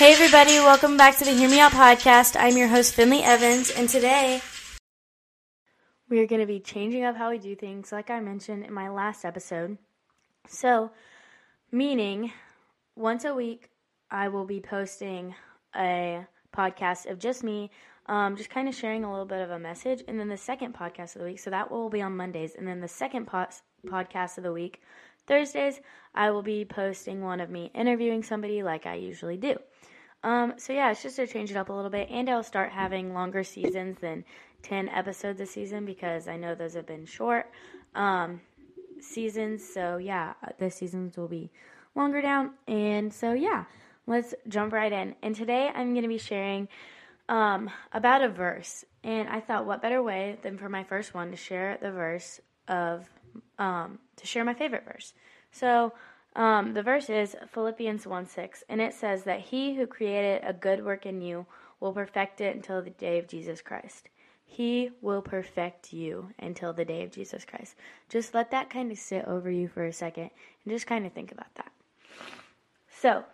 Hey, everybody, welcome back to the Hear Me Out podcast. I'm your host, Finley Evans, and today we are going to be changing up how we do things, like I mentioned in my last episode. So, meaning once a week, I will be posting a podcast of just me, um, just kind of sharing a little bit of a message, and then the second podcast of the week, so that will be on Mondays, and then the second po- podcast of the week, Thursdays, I will be posting one of me interviewing somebody like I usually do. Um, so yeah, it's just to change it up a little bit, and I'll start having longer seasons than 10 episodes a season because I know those have been short um, seasons. So yeah, the seasons will be longer down, and so yeah, let's jump right in. And today I'm going to be sharing um, about a verse, and I thought, what better way than for my first one to share the verse of um, to share my favorite verse. So um, the verse is Philippians 1 6, and it says that he who created a good work in you will perfect it until the day of Jesus Christ. He will perfect you until the day of Jesus Christ. Just let that kind of sit over you for a second and just kind of think about that. So,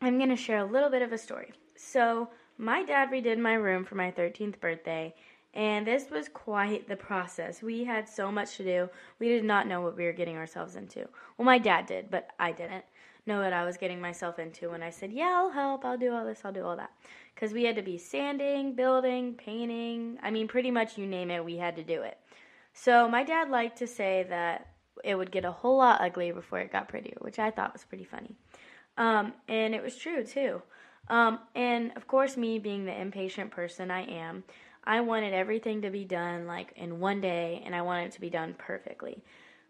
I'm going to share a little bit of a story. So, my dad redid my room for my 13th birthday, and this was quite the process. We had so much to do. We did not know what we were getting ourselves into. Well, my dad did, but I didn't know what I was getting myself into when I said, Yeah, I'll help. I'll do all this. I'll do all that. Because we had to be sanding, building, painting. I mean, pretty much you name it, we had to do it. So my dad liked to say that it would get a whole lot uglier before it got prettier, which I thought was pretty funny. Um, and it was true, too. Um, and of course, me being the impatient person I am, I wanted everything to be done like in one day and I wanted it to be done perfectly.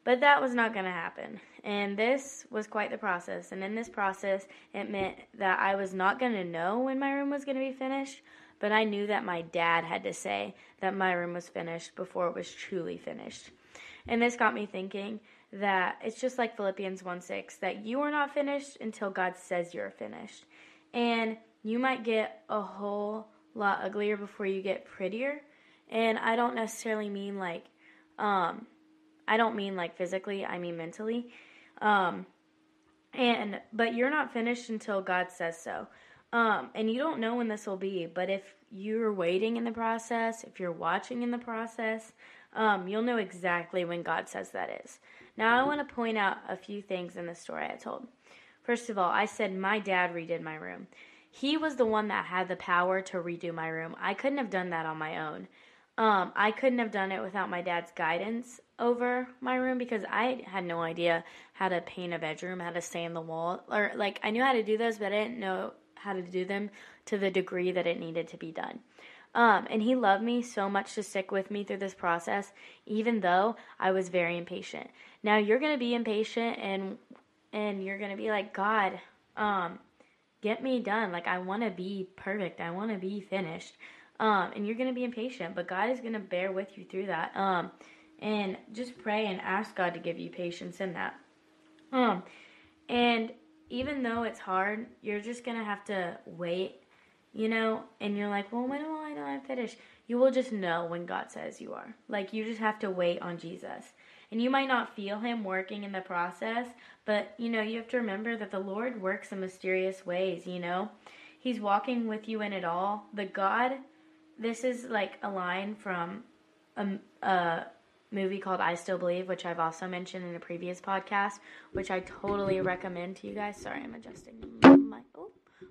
But that was not going to happen. And this was quite the process. And in this process, it meant that I was not going to know when my room was going to be finished, but I knew that my dad had to say that my room was finished before it was truly finished. And this got me thinking that it's just like Philippians 1 6, that you are not finished until God says you're finished. And you might get a whole lot uglier before you get prettier. And I don't necessarily mean like, um, I don't mean like physically, I mean mentally. Um, and, but you're not finished until God says so. Um, and you don't know when this will be, but if you're waiting in the process, if you're watching in the process, um, you'll know exactly when God says that is. Now, I want to point out a few things in the story I told. First of all, I said my dad redid my room. He was the one that had the power to redo my room. I couldn't have done that on my own. Um, I couldn't have done it without my dad's guidance over my room because I had no idea how to paint a bedroom, how to stain the wall, or like I knew how to do those, but I didn't know how to do them to the degree that it needed to be done. Um, and he loved me so much to stick with me through this process, even though I was very impatient. Now you're gonna be impatient and and you're gonna be like, God, um, get me done. Like I want to be perfect. I want to be finished. Um, and you're gonna be impatient, but God is gonna bear with you through that. Um, and just pray and ask God to give you patience in that. Um, and even though it's hard, you're just gonna have to wait, you know. And you're like, well, when will I know I'm finished? You will just know when God says you are. Like you just have to wait on Jesus. And you might not feel him working in the process, but you know, you have to remember that the Lord works in mysterious ways, you know. He's walking with you in it all. The God, this is like a line from a, a movie called I Still Believe, which I've also mentioned in a previous podcast, which I totally recommend to you guys. Sorry, I'm adjusting the mic. Oh,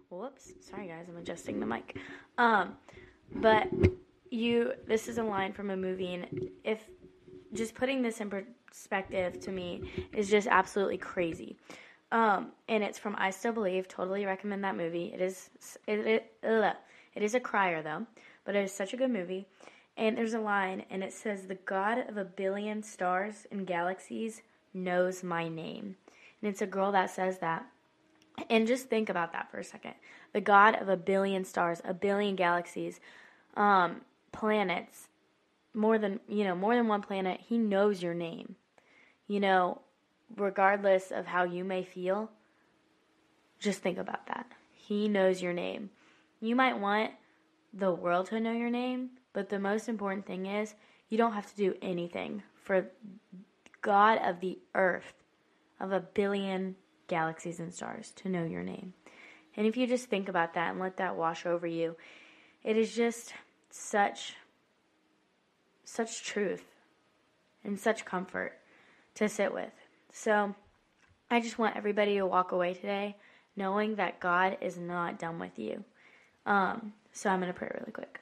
whoops. Sorry, guys, I'm adjusting the mic. Um, but you, this is a line from a movie, and if just putting this in perspective to me is just absolutely crazy. Um, and it's from I Still Believe. Totally recommend that movie. It is it it, it is a crier though, but it is such a good movie. And there's a line, and it says, "The God of a billion stars and galaxies knows my name." And it's a girl that says that. And just think about that for a second. The God of a billion stars, a billion galaxies, um, planets, more than you know more than one planet he knows your name. You know regardless of how you may feel just think about that. He knows your name. You might want the world to know your name but the most important thing is you don't have to do anything for god of the earth of a billion galaxies and stars to know your name. And if you just think about that and let that wash over you, it is just such such truth and such comfort to sit with. So, I just want everybody to walk away today knowing that God is not done with you. Um, so I'm going to pray really quick.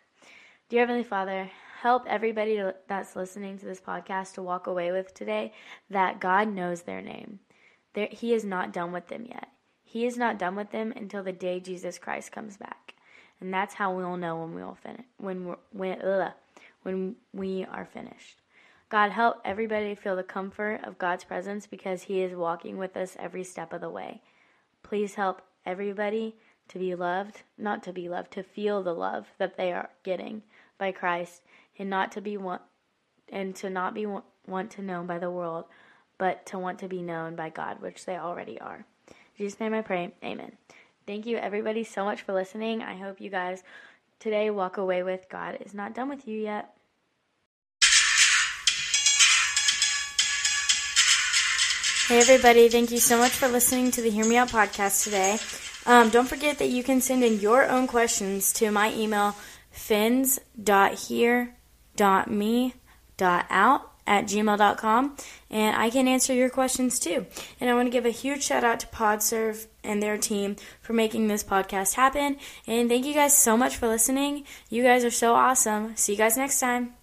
Dear Heavenly Father, help everybody that's listening to this podcast to walk away with today that God knows their name. There, he is not done with them yet. He is not done with them until the day Jesus Christ comes back, and that's how we'll know when we will finish when we're, when ugh, when we are finished. God help everybody feel the comfort of God's presence because He is walking with us every step of the way. Please help everybody to be loved, not to be loved, to feel the love that they are getting by Christ, and not to be want and to not be want, to known by the world, but to want to be known by God, which they already are. In Jesus' name I pray. Amen. Thank you, everybody, so much for listening. I hope you guys today walk away with God is not done with you yet. Hey, everybody. Thank you so much for listening to the Hear Me Out podcast today. Um, don't forget that you can send in your own questions to my email, fins.here.me.out at gmail.com and I can answer your questions too. And I want to give a huge shout out to PodServe and their team for making this podcast happen. And thank you guys so much for listening. You guys are so awesome. See you guys next time.